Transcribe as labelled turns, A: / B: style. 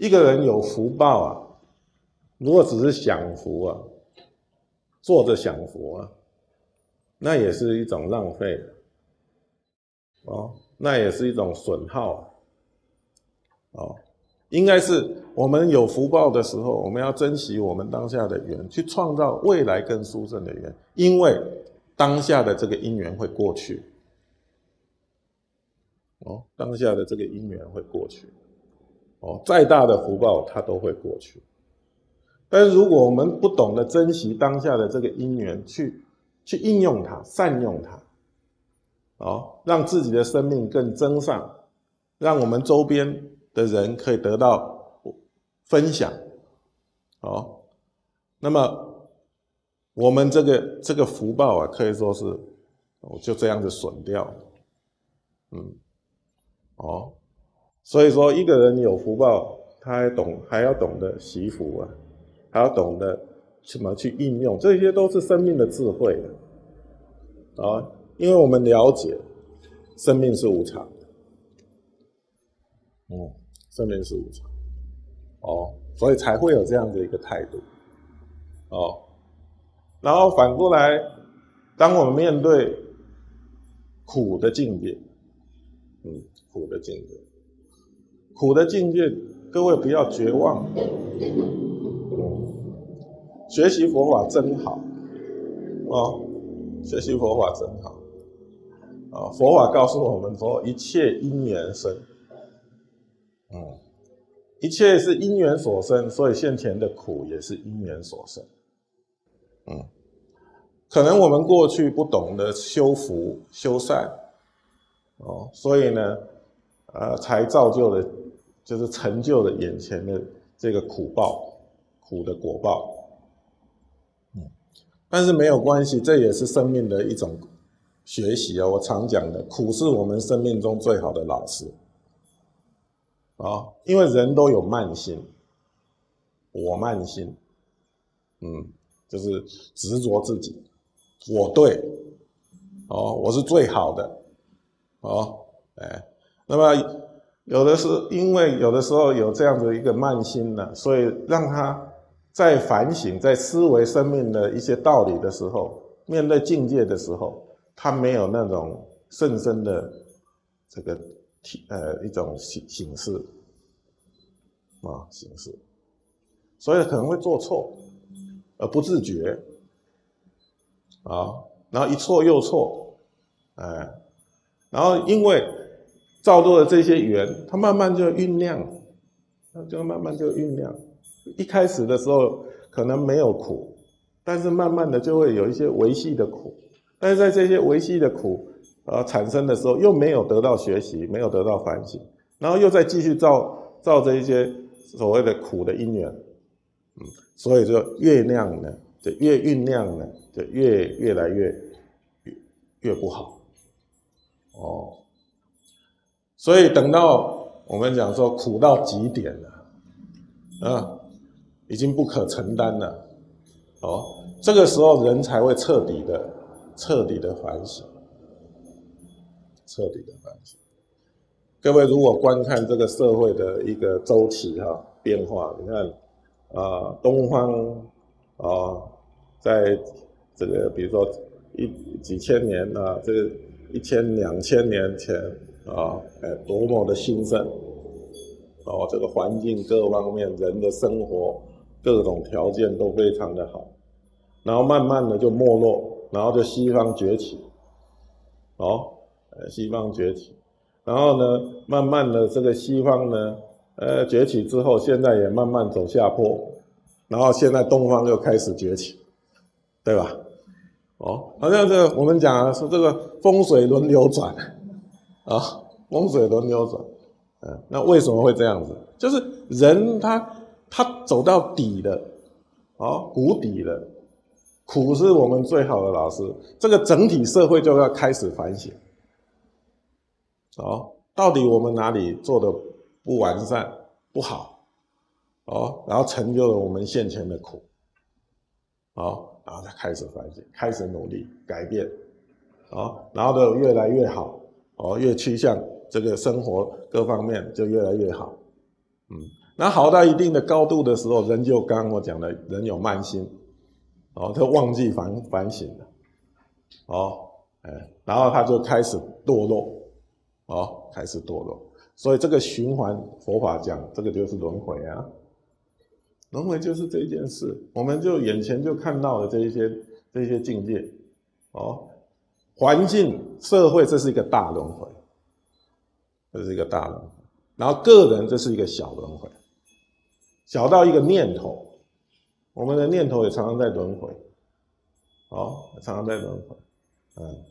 A: 一个人有福报啊，如果只是享福啊，坐着享福啊，那也是一种浪费哦，那也是一种损耗啊，哦，应该是我们有福报的时候，我们要珍惜我们当下的缘，去创造未来更殊胜的缘，因为当下的这个因缘会过去。哦，当下的这个因缘会过去，哦，再大的福报它都会过去。但是如果我们不懂得珍惜当下的这个因缘，去去应用它、善用它，哦，让自己的生命更增上，让我们周边的人可以得到分享，哦，那么我们这个这个福报啊，可以说是哦就这样子损掉，嗯。哦，所以说一个人有福报，他还懂还要懂得惜福啊，还要懂得怎么去应用，这些都是生命的智慧啊。因为我们了解生命是无常的，嗯，生命是无常，哦，所以才会有这样的一个态度，哦，然后反过来，当我们面对苦的境界，嗯。苦的境界，苦的境界，各位不要绝望。学习佛法真好，哦，学习佛法真好，啊，佛法告诉我们说，一切因缘生，嗯，一切是因缘所生，所以现前的苦也是因缘所生，嗯，可能我们过去不懂得修福修善，哦，所以呢。呃，才造就了，就是成就了眼前的这个苦报，苦的果报。嗯，但是没有关系，这也是生命的一种学习啊。我常讲的，苦是我们生命中最好的老师。啊，因为人都有慢心，我慢心，嗯，就是执着自己，我对，哦，我是最好的，哦，哎。那么，有的是因为有的时候有这样的一个慢心呢，所以让他在反省、在思维生命的一些道理的时候，面对境界的时候，他没有那种甚深的这个体呃一种形形式啊形式，所以可能会做错而不自觉啊，然后一错又错，哎，然后因为。造作的这些缘，它慢慢就酝酿，它就慢慢就酝酿。一开始的时候可能没有苦，但是慢慢的就会有一些维系的苦。但是在这些维系的苦呃产生的时候，又没有得到学习，没有得到反省，然后又再继续造造这一些所谓的苦的因缘，嗯，所以就越酿呢，就越酝酿呢，就越越来越越越不好，哦。所以等到我们讲说苦到极点了，啊，已经不可承担了，哦，这个时候人才会彻底的、彻底的反省，彻底的反省。各位如果观看这个社会的一个周期哈变化，你看啊，东方啊，在这个比如说一几千年啊，这个一千两千年前。啊，哎，多么的兴盛！哦，这个环境各方面，人的生活各种条件都非常的好，然后慢慢的就没落，然后就西方崛起，哦，呃，西方崛起，然后呢，慢慢的这个西方呢，呃，崛起之后，现在也慢慢走下坡，然后现在东方又开始崛起，对吧？哦，好像这我们讲说这个风水轮流转。啊，风水轮流转，嗯，那为什么会这样子？就是人他他走到底了，啊，谷底了，苦是我们最好的老师。这个整体社会就要开始反省，哦，到底我们哪里做的不完善、不好，哦，然后成就了我们现前的苦，哦，然后再开始反省，开始努力改变，哦，然后就越来越好。哦，越趋向这个生活各方面就越来越好，嗯，那好到一定的高度的时候，人就刚刚我讲的，人有慢心，哦，他忘记反反省了，哦，哎，然后他就开始堕落，哦，开始堕落，所以这个循环，佛法讲这个就是轮回啊，轮回就是这件事，我们就眼前就看到了这一些这些境界，哦，环境社会这是一个大轮回，这是一个大轮回。然后个人这是一个小轮回，小到一个念头，我们的念头也常常在轮回，哦，常常在轮回，嗯。